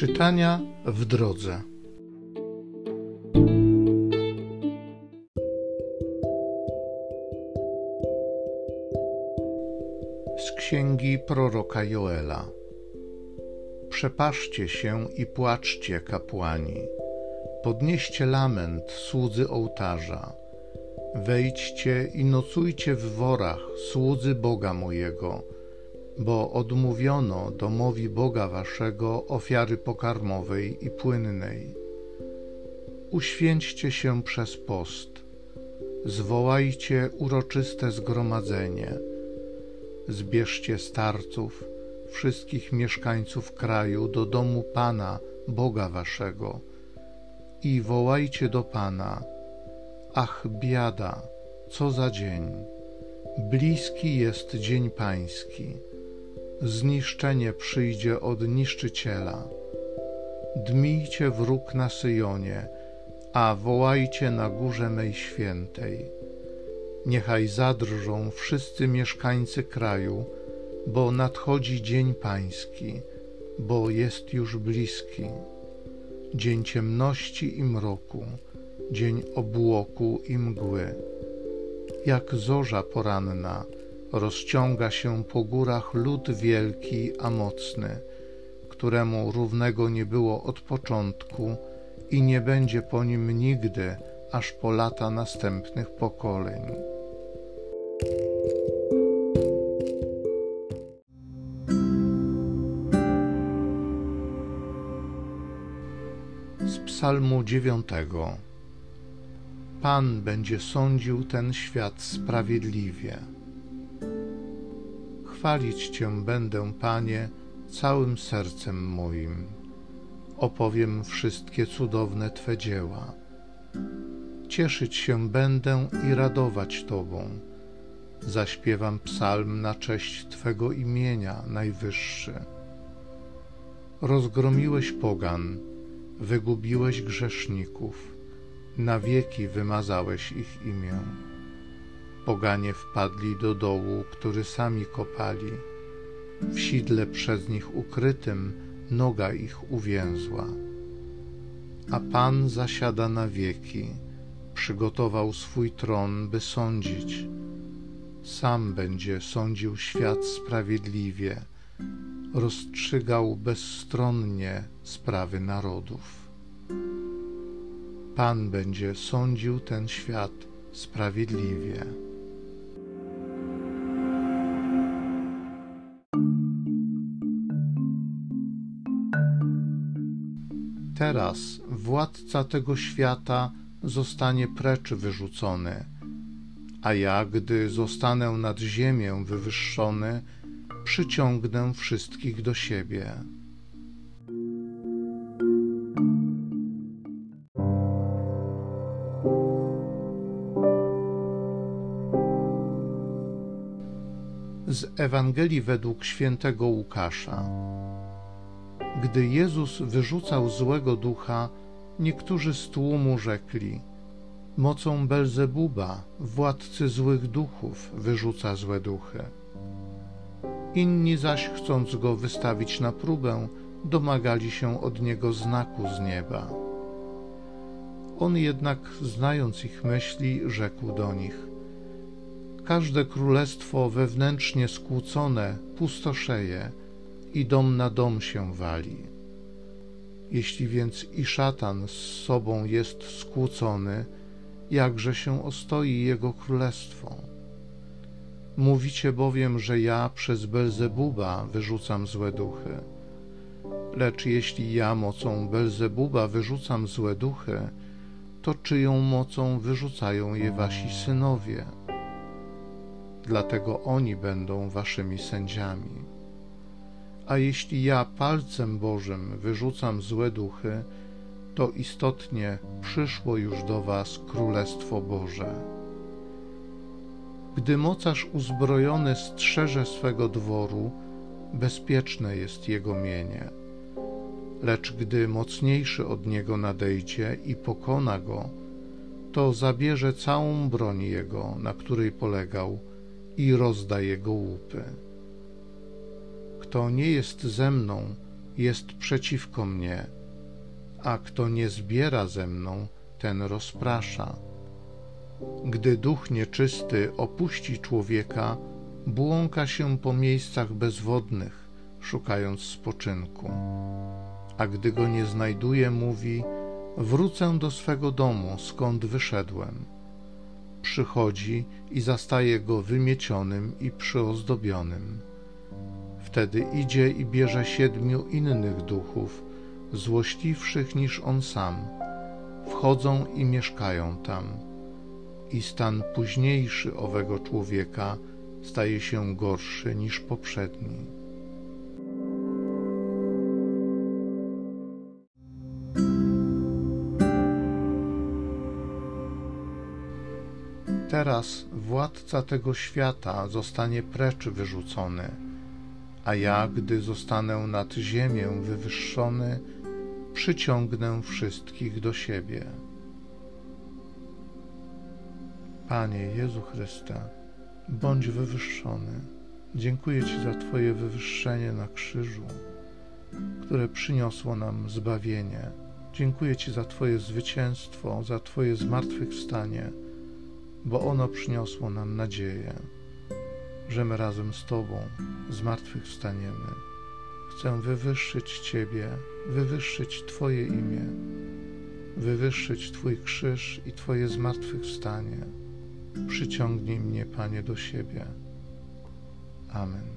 Czytania w drodze. Z księgi proroka Joela. Przepaszcie się i płaczcie, kapłani. Podnieście lament, słudzy ołtarza. Wejdźcie i nocujcie w worach, słudzy Boga mojego bo odmówiono domowi Boga Waszego ofiary pokarmowej i płynnej. Uświęćcie się przez post, zwołajcie uroczyste zgromadzenie, zbierzcie starców, wszystkich mieszkańców kraju do domu Pana, Boga Waszego i wołajcie do Pana: Ach, biada, co za dzień! Bliski jest dzień Pański zniszczenie przyjdzie od niszczyciela. Dmijcie wróg na Syjonie, a wołajcie na górze mej świętej. Niechaj zadrżą wszyscy mieszkańcy kraju, bo nadchodzi dzień pański, bo jest już bliski. Dzień ciemności i mroku, dzień obłoku i mgły. Jak zorza poranna, rozciąga się po górach lud wielki a mocny, któremu równego nie było od początku i nie będzie po nim nigdy, aż po lata następnych pokoleń. Z Psalmu dziewiątego. Pan będzie sądził ten świat sprawiedliwie Chwalić Cię będę, Panie, całym sercem moim. Opowiem wszystkie cudowne Twe dzieła. Cieszyć się będę i radować Tobą. Zaśpiewam psalm na cześć Twego imienia, Najwyższy. Rozgromiłeś pogan, wygubiłeś grzeszników, na wieki wymazałeś ich imię. Poganie wpadli do dołu, który sami kopali. W sidle przez nich ukrytym noga ich uwięzła. A Pan zasiada na wieki, przygotował swój tron, by sądzić. Sam będzie sądził świat sprawiedliwie, rozstrzygał bezstronnie sprawy narodów. Pan będzie sądził ten świat sprawiedliwie. Teraz władca tego świata zostanie precz wyrzucony, a ja, gdy zostanę nad ziemię wywyższony, przyciągnę wszystkich do siebie. Z Ewangelii według świętego Łukasza. Gdy Jezus wyrzucał złego ducha, niektórzy z tłumu rzekli: Mocą Belzebuba, władcy złych duchów, wyrzuca złe duchy. Inni zaś, chcąc go wystawić na próbę, domagali się od niego znaku z nieba. On jednak, znając ich myśli, rzekł do nich: Każde królestwo wewnętrznie skłócone pustoszeje i dom na dom się wali. Jeśli więc i szatan z sobą jest skłócony, jakże się ostoi jego królestwo? Mówicie bowiem, że ja przez Belzebuba wyrzucam złe duchy. Lecz jeśli ja mocą Belzebuba wyrzucam złe duchy, to czyją mocą wyrzucają je wasi synowie? Dlatego oni będą waszymi sędziami. A jeśli ja palcem Bożym wyrzucam złe duchy, to istotnie przyszło już do Was Królestwo Boże. Gdy mocarz uzbrojony strzeże swego dworu, bezpieczne jest jego mienie. Lecz gdy mocniejszy od niego nadejdzie i pokona go, to zabierze całą broń jego, na której polegał, i rozda jego łupy. Kto nie jest ze mną, jest przeciwko mnie, a kto nie zbiera ze mną, ten rozprasza. Gdy duch nieczysty opuści człowieka, błąka się po miejscach bezwodnych, szukając spoczynku. A gdy go nie znajduje, mówi: Wrócę do swego domu, skąd wyszedłem. Przychodzi i zastaje go wymiecionym i przyozdobionym. Wtedy idzie i bierze siedmiu innych duchów, złośliwszych niż on sam. Wchodzą i mieszkają tam. I stan późniejszy owego człowieka staje się gorszy niż poprzedni. Teraz władca tego świata zostanie precz wyrzucony, a ja, gdy zostanę nad ziemię wywyższony, przyciągnę wszystkich do siebie. Panie Jezu Chryste, bądź wywyższony. Dziękuję Ci za Twoje wywyższenie na krzyżu, które przyniosło nam zbawienie. Dziękuję Ci za Twoje zwycięstwo, za Twoje zmartwychwstanie, bo ono przyniosło nam nadzieję, że my razem z Tobą zmartwychwstaniemy. Chcę wywyższyć Ciebie, wywyższyć Twoje imię, wywyższyć Twój krzyż i Twoje zmartwychwstanie. Przyciągnij mnie, Panie, do siebie. Amen.